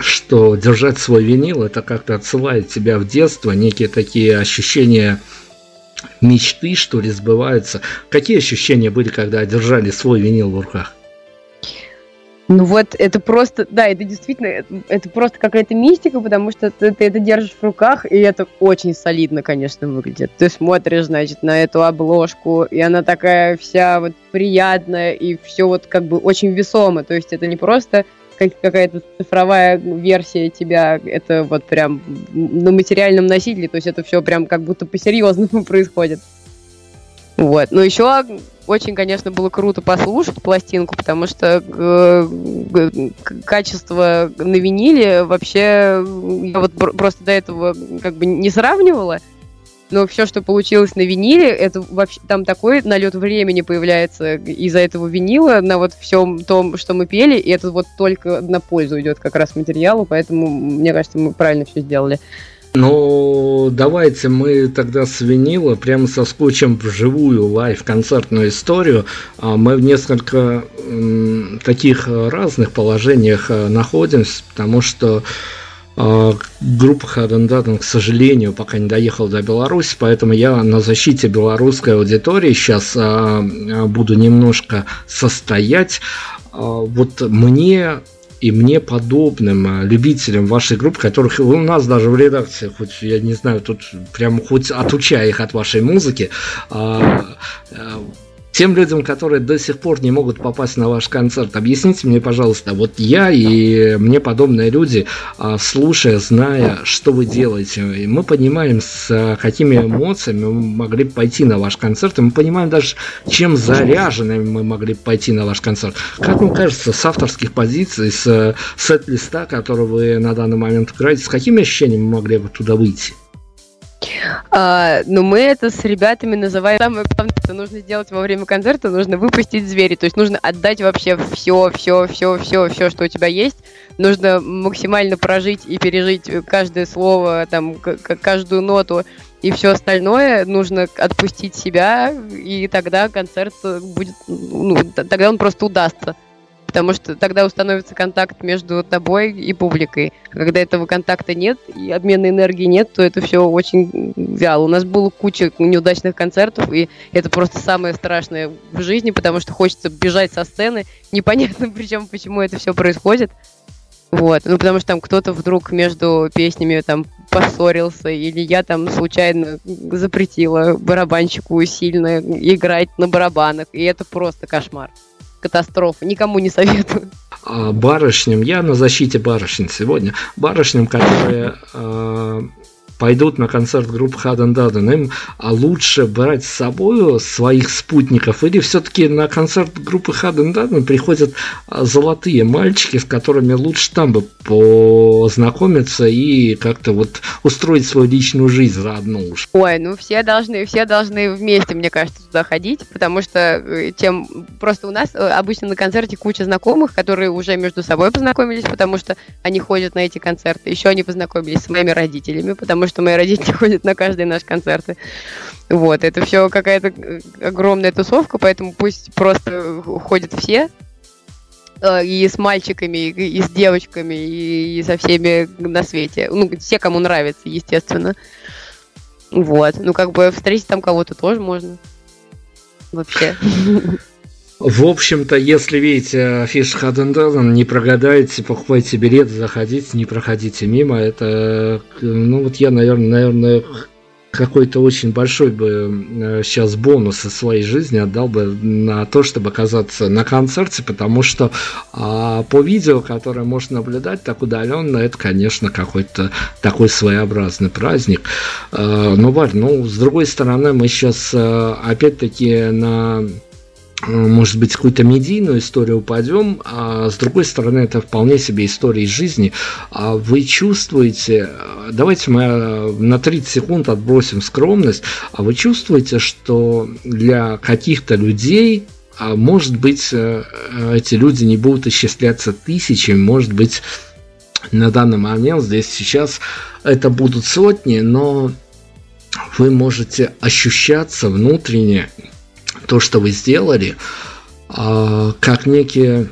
что держать свой винил это как-то отсылает тебя в детство, некие такие ощущения мечты, что ли, сбываются. Какие ощущения были, когда держали свой винил в руках? Ну вот, это просто, да, это действительно, это, просто какая-то мистика, потому что ты, ты это держишь в руках, и это очень солидно, конечно, выглядит. Ты смотришь, значит, на эту обложку, и она такая вся вот приятная, и все вот как бы очень весомо. То есть это не просто как, какая-то цифровая версия тебя, это вот прям на материальном носителе, то есть это все прям как будто по-серьезному происходит. Вот. Но еще очень, конечно, было круто послушать пластинку, потому что э, качество на виниле вообще я вот просто до этого как бы не сравнивала. Но все, что получилось на виниле, это вообще там такой налет времени появляется из-за этого винила на вот всем том, что мы пели, и это вот только на пользу идет как раз материалу, поэтому мне кажется, мы правильно все сделали. Ну, давайте мы тогда с винила прямо соскучим в живую лайв-концертную историю. А мы в несколько таких разных положениях э, находимся, потому что э, группа Хадендаten, к сожалению, пока не доехала до Беларуси, поэтому я на защите белорусской аудитории сейчас э, буду немножко состоять. Вот мне и мне подобным а, любителям вашей группы, которых у нас даже в редакции, хоть я не знаю, тут прям хоть отучая их от вашей музыки, а, а, тем людям, которые до сих пор не могут попасть на ваш концерт, объясните мне, пожалуйста, вот я и мне подобные люди, а, слушая, зная, что вы делаете, мы понимаем, с какими эмоциями мы могли пойти на ваш концерт, и мы понимаем даже, чем заряженными мы могли пойти на ваш концерт. Как вам кажется, с авторских позиций, с сет-листа, который вы на данный момент играете, с какими ощущениями мы могли бы туда выйти? А, но мы это с ребятами называем... Самое главное, что нужно сделать во время концерта, нужно выпустить звери. То есть нужно отдать вообще все, все, все, все, все, что у тебя есть. Нужно максимально прожить и пережить каждое слово, там, каждую ноту и все остальное нужно отпустить себя, и тогда концерт будет, ну, тогда он просто удастся потому что тогда установится контакт между тобой и публикой. А когда этого контакта нет и обмена энергии нет, то это все очень вяло. У нас было куча неудачных концертов, и это просто самое страшное в жизни, потому что хочется бежать со сцены, непонятно причем, почему это все происходит. Вот, ну потому что там кто-то вдруг между песнями там поссорился, или я там случайно запретила барабанщику сильно играть на барабанах, и это просто кошмар. Катастрофа. Никому не советую. А барышням, я на защите барышень сегодня, барышням, которые э, пойдут на концерт группы Хаден Даден, им лучше брать с собой своих спутников, или все-таки на концерт группы Хаден Даден приходят а, золотые мальчики, с которыми лучше там бы познакомиться и как-то вот устроить свою личную жизнь заодно уж. Ой, ну все должны, все должны вместе, мне кажется, туда ходить, потому что э, тем просто у нас э, обычно на концерте куча знакомых, которые уже между собой познакомились, потому что они ходят на эти концерты. Еще они познакомились с моими родителями, потому что что мои родители ходят на каждые наши концерты. Вот, это все какая-то э, огромная тусовка, поэтому пусть просто ходят все, э, и с мальчиками, и с девочками, и со всеми на свете. Ну, все, кому нравится, естественно. Вот. Ну, как бы встретить там кого-то тоже можно. Вообще. В общем-то, если видите афишу Хадендазен, не прогадаете, покупайте билет, заходите, не проходите мимо. Это, ну вот я, наверное, наверное, какой-то очень большой бы сейчас бонус из своей жизни отдал бы на то, чтобы оказаться на концерте, потому что а, по видео, которое можно наблюдать так удаленно, это, конечно, какой-то такой своеобразный праздник. А, но, Варь, ну, с другой стороны, мы сейчас а, опять-таки на Э, может быть, какую-то медийную историю упадем, а с другой стороны, это вполне себе история из жизни. А вы чувствуете, э, давайте мы э, на 30 секунд отбросим скромность, а вы чувствуете, что для каких-то людей а может быть, эти люди не будут исчисляться тысячами, может быть, на данный момент, здесь сейчас это будут сотни, но вы можете ощущаться внутренне то, что вы сделали, а, как некие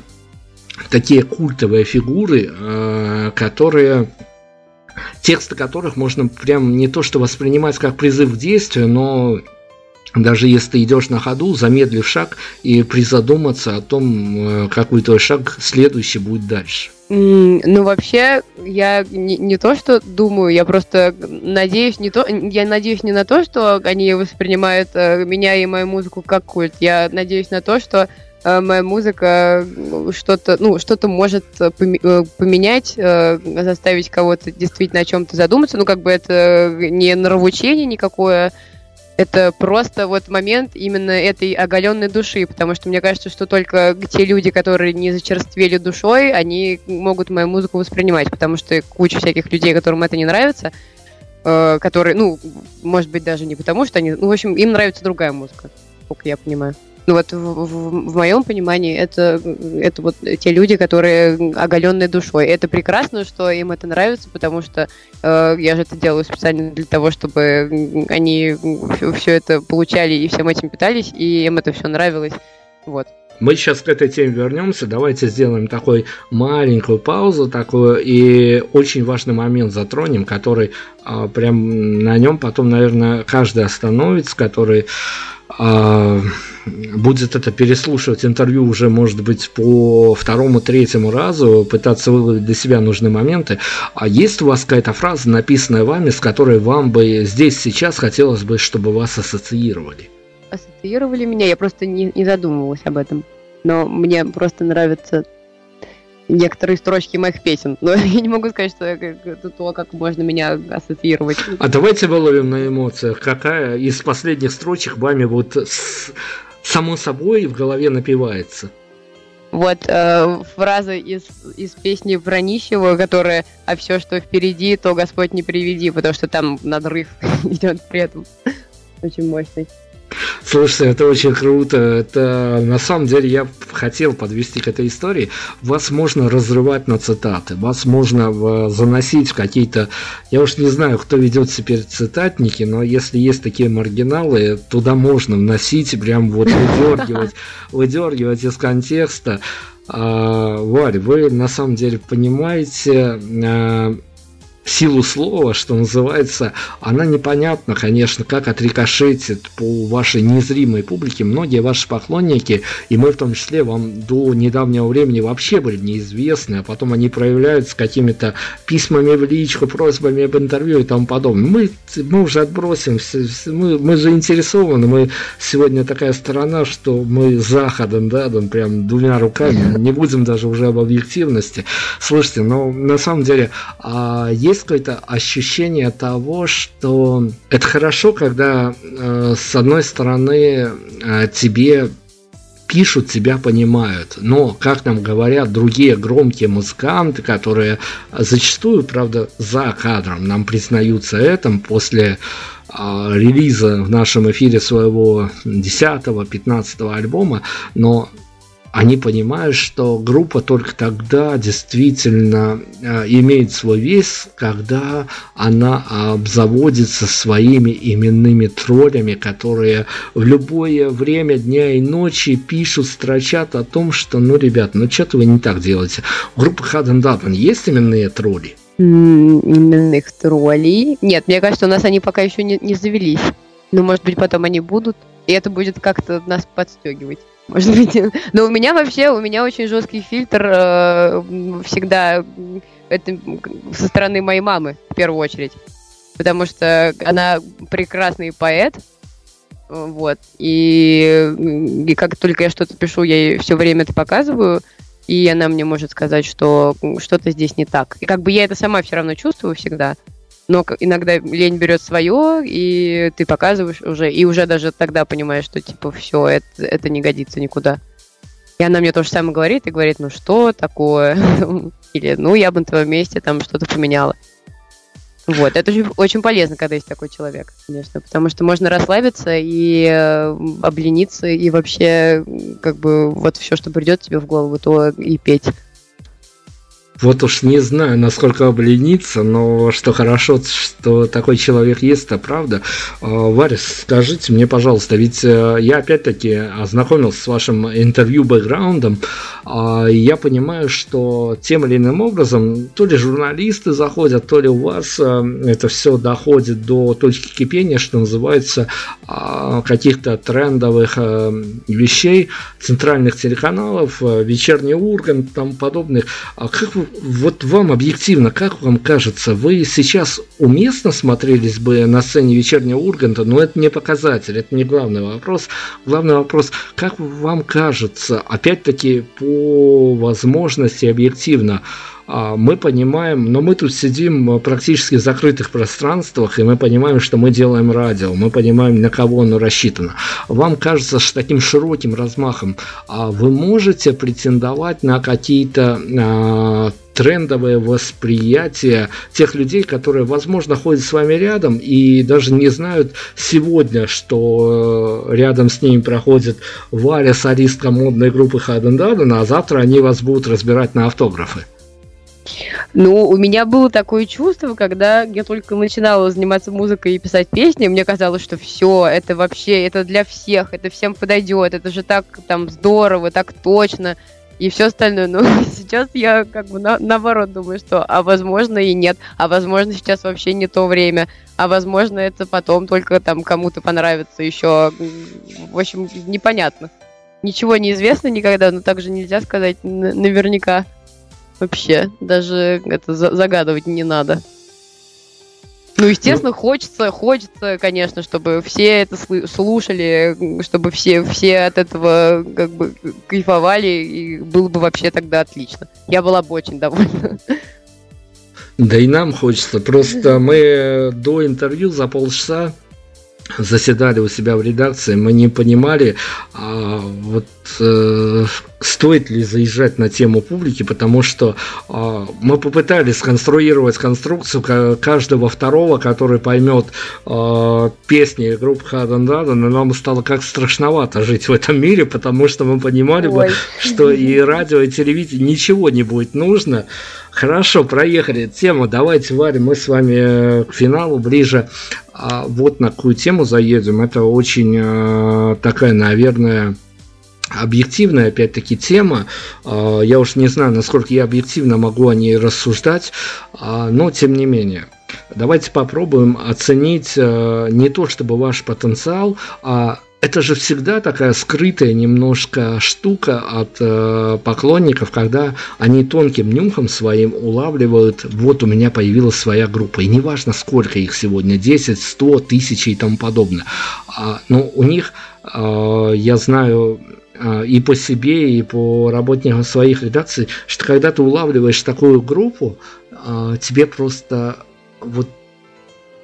такие культовые фигуры, а, которые тексты которых можно прям не то что воспринимать как призыв к действию, но даже если ты идешь на ходу, замедлив шаг и призадуматься о том, э, какой твой шаг следующий будет дальше. Ну, вообще, я не, не то, что думаю, я просто надеюсь не то, я надеюсь не на то, что они воспринимают э, меня и мою музыку как культ. Я надеюсь на то, что э, моя музыка что-то, ну, что-то может поменять, заставить кого-то действительно о чем-то задуматься. Ну, как бы это не нравоучение никакое, это просто вот момент именно этой оголенной души, потому что мне кажется, что только те люди, которые не зачерствели душой, они могут мою музыку воспринимать, потому что куча всяких людей, которым это не нравится, э, которые, ну, может быть, даже не потому, что они, ну, в общем, им нравится другая музыка, сколько я понимаю. Ну вот в, в, в моем понимании это, это вот те люди, которые оголенные душой. Это прекрасно, что им это нравится, потому что э, я же это делаю специально для того, чтобы они все, это получали и всем этим питались, и им это все нравилось. Вот. Мы сейчас к этой теме вернемся. Давайте сделаем такой маленькую паузу, такую и очень важный момент затронем, который а, прям на нем потом, наверное, каждый остановится, который а, будет это переслушивать интервью уже, может быть, по второму, третьему разу, пытаться выловить для себя нужные моменты. А есть у вас какая-то фраза, написанная вами, с которой вам бы здесь сейчас хотелось бы, чтобы вас ассоциировали? Ассоциировали меня, я просто не, не задумывалась об этом. Но мне просто нравится некоторые строчки моих песен, но я не могу сказать, что это то, как можно меня ассоциировать. А давайте выловим на эмоциях, какая из последних строчек вами вот с, само собой в голове напивается. Вот э, фраза из, из песни Бронищева, которая «А все, что впереди, то Господь не приведи», потому что там надрыв идет при этом очень мощный. Слушайте, это очень круто. Это на самом деле я хотел подвести к этой истории. Вас можно разрывать на цитаты, вас можно заносить в какие-то. Я уж не знаю, кто ведет теперь цитатники, но если есть такие маргиналы, туда можно вносить, прям вот выдергивать, выдергивать из контекста. А, Варь, вы на самом деле понимаете а, силу слова, что называется, она непонятна, конечно, как отрикошетит по вашей незримой публике. Многие ваши поклонники, и мы в том числе, вам до недавнего времени вообще были неизвестны, а потом они проявляются какими-то письмами в личку, просьбами об интервью и тому подобное. Мы, мы уже отбросим, мы, мы заинтересованы, мы сегодня такая сторона, что мы заходом, да, там прям двумя руками, не будем даже уже об объективности. Слушайте, но на самом деле, есть есть какое-то ощущение того, что это хорошо, когда э, с одной стороны э, тебе пишут, тебя понимают. Но, как нам говорят другие громкие музыканты, которые зачастую, правда, за кадром нам признаются этом после э, релиза в нашем эфире своего 10-15 альбома, но они понимают, что группа только тогда действительно э, имеет свой вес, когда она обзаводится своими именными троллями, которые в любое время дня и ночи пишут, строчат о том, что, ну, ребят, ну, что-то вы не так делаете. У группы Хаден Датман есть именные тролли? Именных троллей? Нет, мне кажется, у нас они пока еще не, не завелись. Но, может быть, потом они будут, и это будет как-то нас подстегивать может быть. Но у меня вообще, у меня очень жесткий фильтр э, всегда это со стороны моей мамы, в первую очередь. Потому что она прекрасный поэт, вот, и, и как только я что-то пишу, я ей все время это показываю, и она мне может сказать, что что-то здесь не так. И как бы я это сама все равно чувствую всегда, но иногда лень берет свое, и ты показываешь уже, и уже даже тогда понимаешь, что типа все, это, это не годится никуда. И она мне то же самое говорит, и говорит, ну что такое? Или, ну, я бы на твоем месте там что-то поменяла. Вот, это очень, очень полезно, когда есть такой человек, конечно, потому что можно расслабиться и э, облениться, и вообще, как бы, вот все, что придет тебе в голову, то и петь. Вот уж не знаю, насколько облениться, но что хорошо, что такой человек есть, это правда. А, Варя, скажите мне, пожалуйста, ведь э, я опять-таки ознакомился с вашим интервью бэкграундом, а, я понимаю, что тем или иным образом то ли журналисты заходят, то ли у вас э, это все доходит до точки кипения, что называется, а, каких-то трендовых э, вещей, центральных телеканалов, вечерний Ургант тому подобных. Как вы вот вам объективно, как вам кажется, вы сейчас уместно смотрелись бы на сцене вечернего Урганта, но это не показатель, это не главный вопрос. Главный вопрос, как вам кажется, опять-таки по возможности объективно, а, мы понимаем, но мы тут сидим практически в закрытых пространствах, и мы понимаем, что мы делаем радио, мы понимаем, на кого оно рассчитано. Вам кажется, что таким широким размахом а вы можете претендовать на какие-то а, трендовое восприятие тех людей, которые, возможно, ходят с вами рядом и даже не знают сегодня, что э, рядом с ними проходит Варя, солистка модной группы Хаден Даден, а завтра они вас будут разбирать на автографы. Ну, у меня было такое чувство, когда я только начинала заниматься музыкой и писать песни, мне казалось, что все, это вообще, это для всех, это всем подойдет, это же так там здорово, так точно и все остальное. Но сейчас я как бы на, наоборот думаю, что а возможно и нет, а возможно сейчас вообще не то время, а возможно это потом только там кому-то понравится еще. В общем, непонятно. Ничего не известно никогда, но также нельзя сказать наверняка. Вообще, даже это загадывать не надо. Ну, естественно, ну, хочется, хочется, конечно, чтобы все это слушали, чтобы все, все от этого как бы кайфовали, и было бы вообще тогда отлично. Я была бы очень довольна. Да и нам хочется. Просто мы до интервью за полчаса заседали у себя в редакции, мы не понимали, а, вот э, стоит ли заезжать на тему публики, потому что э, мы попытались сконструировать конструкцию каждого второго, который поймет э, песни группы Хаден Даден, и нам стало как страшновато жить в этом мире, потому что мы понимали бы, что и радио, и телевидение ничего не будет нужно. Хорошо, проехали тему. Давайте, Варя, мы с вами к финалу ближе. А вот на какую тему заедем. Это очень э, такая, наверное, объективная, опять-таки, тема. А, я уж не знаю, насколько я объективно могу о ней рассуждать, а, но тем не менее. Давайте попробуем оценить э, не то чтобы ваш потенциал, а это же всегда такая скрытая немножко штука от э, поклонников, когда они тонким нюхом своим улавливают, вот у меня появилась своя группа. И неважно, сколько их сегодня, 10, 100, тысячи и тому подобное. А, но у них, э, я знаю, а, и по себе, и по работникам своих редакций, что когда ты улавливаешь такую группу, а, тебе просто вот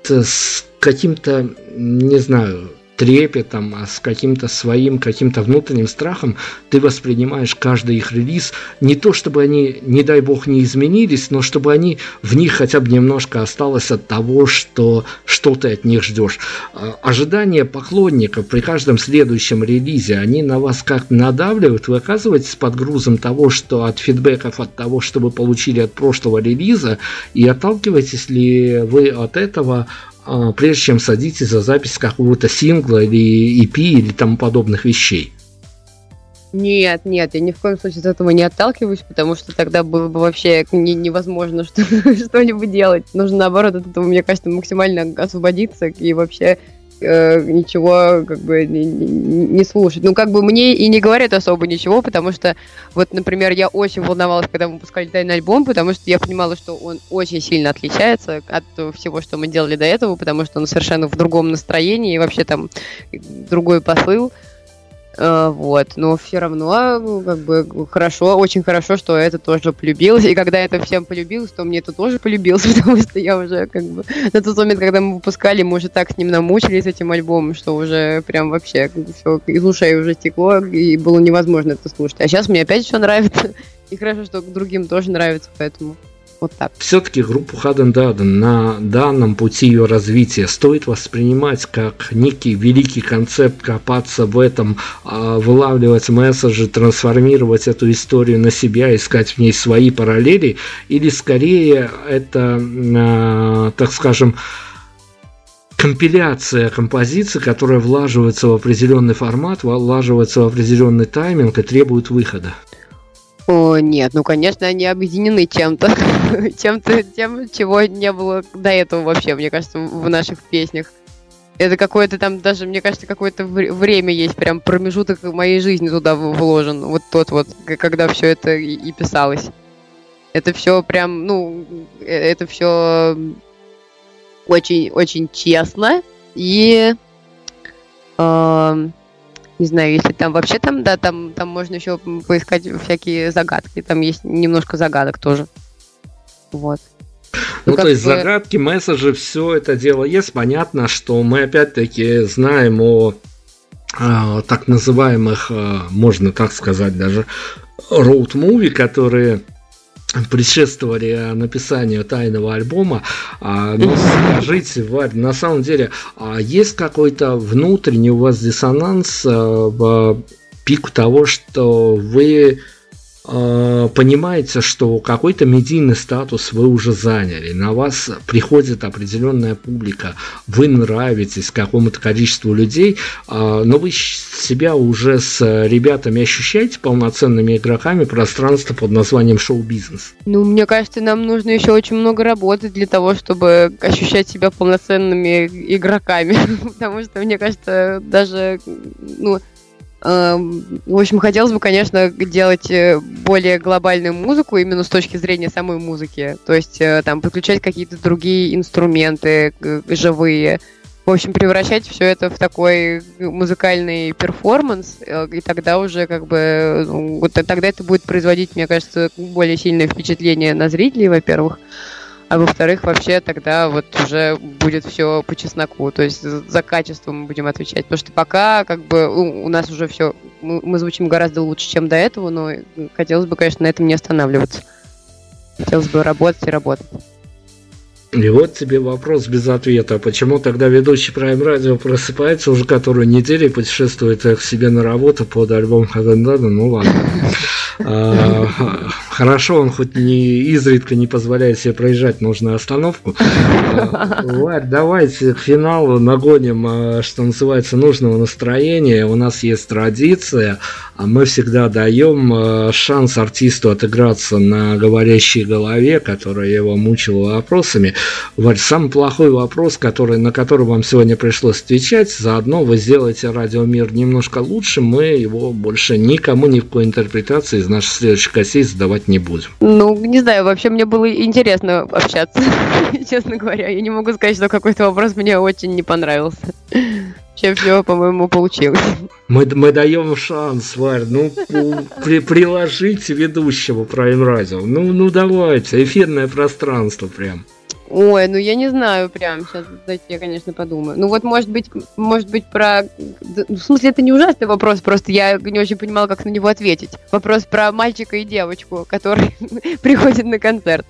с каким-то, не знаю, трепетом, а с каким-то своим, каким-то внутренним страхом ты воспринимаешь каждый их релиз. Не то, чтобы они, не дай бог, не изменились, но чтобы они в них хотя бы немножко осталось от того, что, что ты от них ждешь. А, ожидания поклонников при каждом следующем релизе, они на вас как надавливают, вы оказываетесь под грузом того, что от фидбэков, от того, что вы получили от прошлого релиза, и отталкиваетесь ли вы от этого прежде чем садитесь за запись какого-то сингла или EP или тому подобных вещей. Нет, нет, я ни в коем случае от этого не отталкиваюсь, потому что тогда было бы вообще не, невозможно что, что-либо делать. Нужно, наоборот, от этого, мне кажется, максимально освободиться и вообще э, ничего как бы не, не слушать. Ну, как бы мне и не говорят особо ничего, потому что, вот, например, я очень волновалась, когда мы выпускали тайный альбом, потому что я понимала, что он очень сильно отличается от всего, что мы делали до этого, потому что он совершенно в другом настроении, и вообще там другой посыл. Вот, но все равно, ну, как бы, хорошо, очень хорошо, что это тоже полюбилось, и когда это всем полюбилось, то мне это тоже полюбилось, потому что я уже, как бы, на тот момент, когда мы выпускали, мы уже так с ним намучились этим альбомом, что уже прям вообще все из ушей уже стекло, и было невозможно это слушать. А сейчас мне опять все нравится, и хорошо, что другим тоже нравится, поэтому... Вот так. Все-таки группу Хаден Даден на данном пути ее развития стоит воспринимать как некий великий концепт, копаться в этом, а, вылавливать месседжи, трансформировать эту историю на себя, искать в ней свои параллели, или скорее это, а, так скажем, компиляция композиций, которая влаживается в определенный формат, влаживается в определенный тайминг и требует выхода. О, нет, ну, конечно, они объединены чем-то. чем-то, тем, чего не было до этого вообще, мне кажется, в наших песнях. Это какое-то там даже, мне кажется, какое-то время есть, прям промежуток моей жизни туда вложен. Вот тот вот, когда все это и, и писалось. Это все прям, ну, э, это все очень-очень честно и э, не знаю, если там вообще там, да, там, там можно еще поискать всякие загадки. Там есть немножко загадок тоже. Вот. Ну, ну то есть бы... загадки, месседжи, все это дело есть. Понятно, что мы опять-таки знаем о, о так называемых, э, можно так сказать, даже роуд-муви, которые предшествовали написанию тайного альбома. А, ну, скажите, Варь, на самом деле, а есть какой-то внутренний у вас диссонанс а, в пику того, что вы э, понимаете, что какой-то медийный статус вы уже заняли, на вас приходит определенная публика, вы нравитесь какому-то количеству людей, э, но вы себя уже с ребятами ощущаете полноценными игроками пространства под названием шоу-бизнес? Ну, мне кажется, нам нужно еще очень много работать для того, чтобы ощущать себя полноценными игроками, потому что, мне кажется, даже, ну, в общем, хотелось бы, конечно, делать э, более глобальную музыку именно с точки зрения самой музыки. То есть э, там подключать какие-то другие инструменты живые. В общем, превращать все это в такой музыкальный перформанс, э, и тогда уже как бы ну, вот тогда это будет производить, мне кажется, более сильное впечатление на зрителей, во-первых. А во-вторых, вообще тогда вот уже будет все по чесноку, то есть за качество мы будем отвечать, потому что пока как бы у, у нас уже все, мы, мы звучим гораздо лучше, чем до этого, но хотелось бы, конечно, на этом не останавливаться. Хотелось бы работать и работать. И вот тебе вопрос без ответа. Почему тогда ведущий Prime Radio просыпается уже которую неделю и путешествует к себе на работу под альбом Хагандада? Ну ладно. А, хорошо, он хоть не изредка не позволяет себе проезжать нужную остановку. А, Варь, давайте к финалу нагоним, а, что называется, нужного настроения. У нас есть традиция, а мы всегда даем шанс артисту отыграться на говорящей голове, которая его мучила вопросами. Варь, самый плохой вопрос, который, на который вам сегодня пришлось отвечать, заодно вы сделаете радиомир немножко лучше, мы его больше никому ни в какой интерпретации из наших следующих гостей задавать не будем. Ну, не знаю, вообще мне было интересно общаться, честно говоря. Я не могу сказать, что какой-то вопрос мне очень не понравился. Вообще все, по-моему, получилось. Мы, мы даем шанс, Варь, ну, при, приложите ведущего Prime Radio. Ну, ну давайте, эфирное пространство прям. Ой, ну я не знаю прям, сейчас, дайте я, конечно, подумаю. Ну вот, может быть, может быть, про... В смысле, это не ужасный вопрос, просто я не очень понимала, как на него ответить. Вопрос про мальчика и девочку, которые приходят на концерт.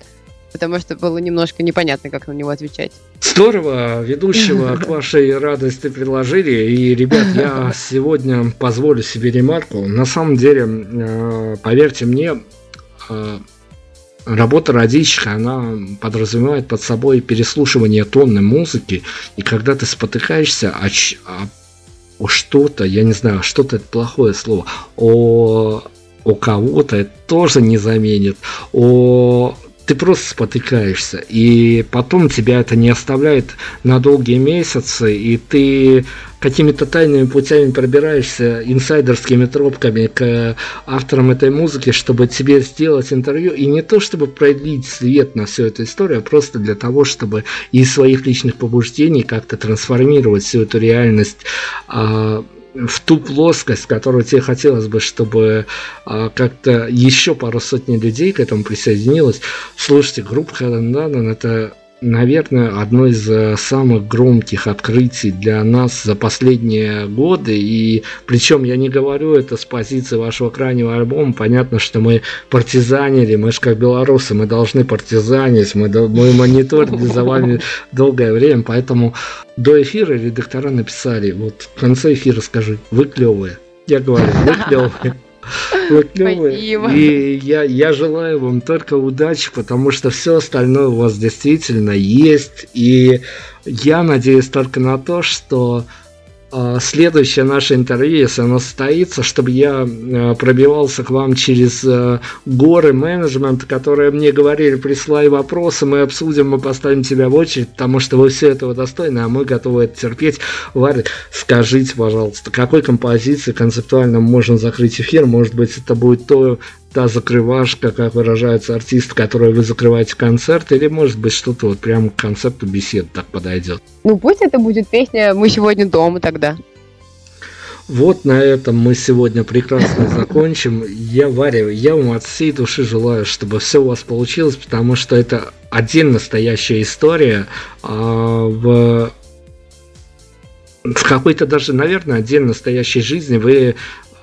Потому что было немножко непонятно, как на него отвечать. Здорово, ведущего к вашей радости предложили. И, ребят, я сегодня позволю себе ремарку. На самом деле, э, поверьте мне, э, работа радищика, она подразумевает под собой переслушивание тонны музыки, и когда ты спотыкаешься о, о, о что-то, я не знаю, что-то это плохое слово, о, о кого-то это тоже не заменит, о ты просто спотыкаешься, и потом тебя это не оставляет на долгие месяцы, и ты какими-то тайными путями пробираешься инсайдерскими тропками к авторам этой музыки, чтобы тебе сделать интервью, и не то чтобы пролить свет на всю эту историю, а просто для того, чтобы из своих личных побуждений как-то трансформировать всю эту реальность а, в ту плоскость, которую тебе хотелось бы, чтобы а, как-то еще пару сотен людей к этому присоединилось. Слушайте, группа Хелен это наверное, одно из э, самых громких открытий для нас за последние годы. И причем я не говорю это с позиции вашего крайнего альбома. Понятно, что мы партизанили, мы же как белорусы, мы должны партизанить, мы, мы мониторили за вами долгое время, поэтому до эфира редактора написали, вот в конце эфира скажи, вы клевые. Я говорю, вы клевые. Вот, Спасибо. И я, я желаю вам только удачи, потому что все остальное у вас действительно есть. И я надеюсь только на то, что следующее наше интервью, если оно состоится, чтобы я а, пробивался к вам через а, горы менеджмента, которые мне говорили, присылай вопросы, мы обсудим, мы поставим тебя в очередь, потому что вы все этого достойны, а мы готовы это терпеть. Варя, скажите, пожалуйста, какой композиции концептуально можно закрыть эфир? Может быть, это будет то та закрывашка, как выражается артист, который вы закрываете концерт, или может быть что-то вот прямо к концепту бесед так подойдет? Ну пусть это будет песня «Мы сегодня дома» тогда. Вот на этом мы сегодня прекрасно закончим. Я, Варя, я вам от всей души желаю, чтобы все у вас получилось, потому что это один настоящая история а, в в какой-то даже, наверное, отдельно настоящей жизни вы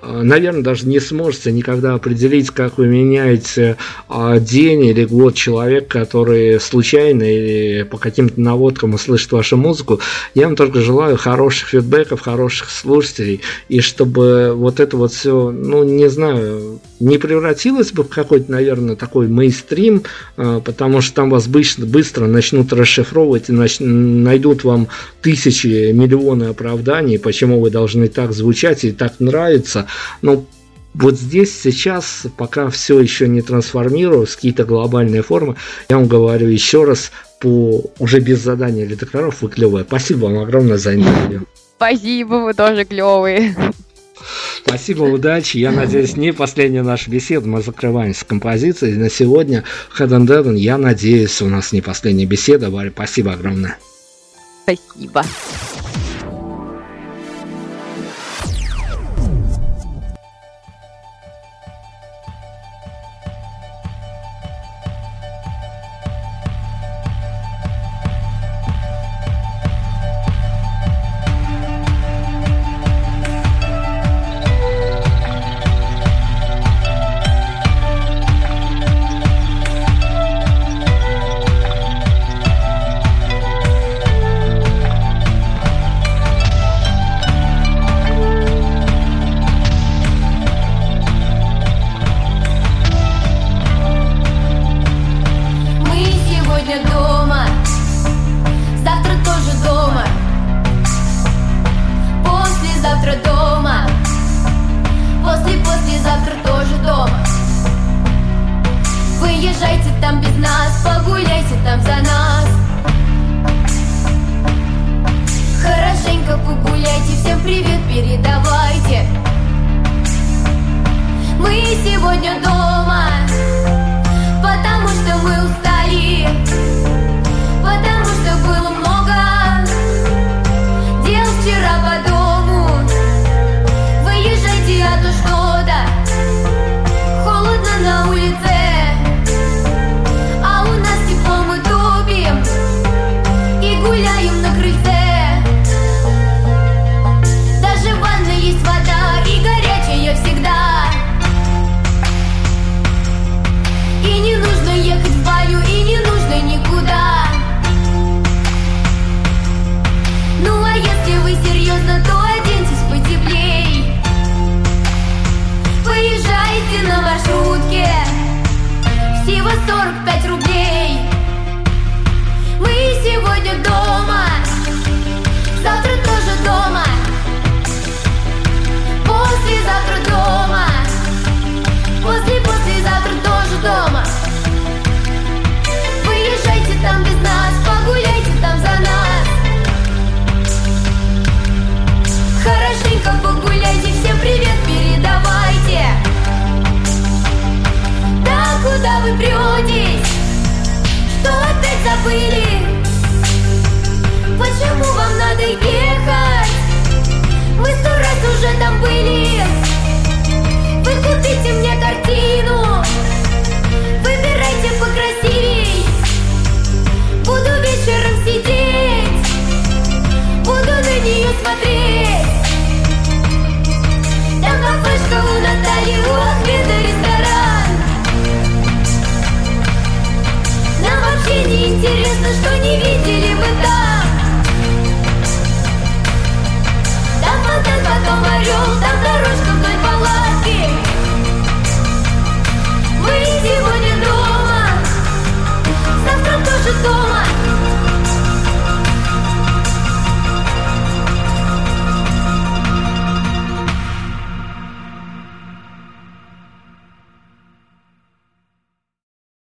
наверное, даже не сможете никогда определить, как вы меняете а, день или год человек, который случайно или по каким-то наводкам услышит вашу музыку. Я вам только желаю хороших фидбэков, хороших слушателей, и чтобы вот это вот все, ну, не знаю, не превратилось бы в какой-то, наверное, такой мейстрим, а, потому что там вас быстро, начнут расшифровывать и найдут вам тысячи, миллионы оправданий, почему вы должны так звучать и так нравиться. Но вот здесь сейчас, пока все еще не трансформируется, какие-то глобальные формы, я вам говорю еще раз, по уже без задания редакторов вы клевые. Спасибо вам огромное за интервью. Спасибо, вы тоже клевые. Спасибо, удачи. Я надеюсь, не последняя наша беседа. Мы закрываемся с композицией. На сегодня Head and я надеюсь, у нас не последняя беседа. Варя, спасибо огромное. Спасибо.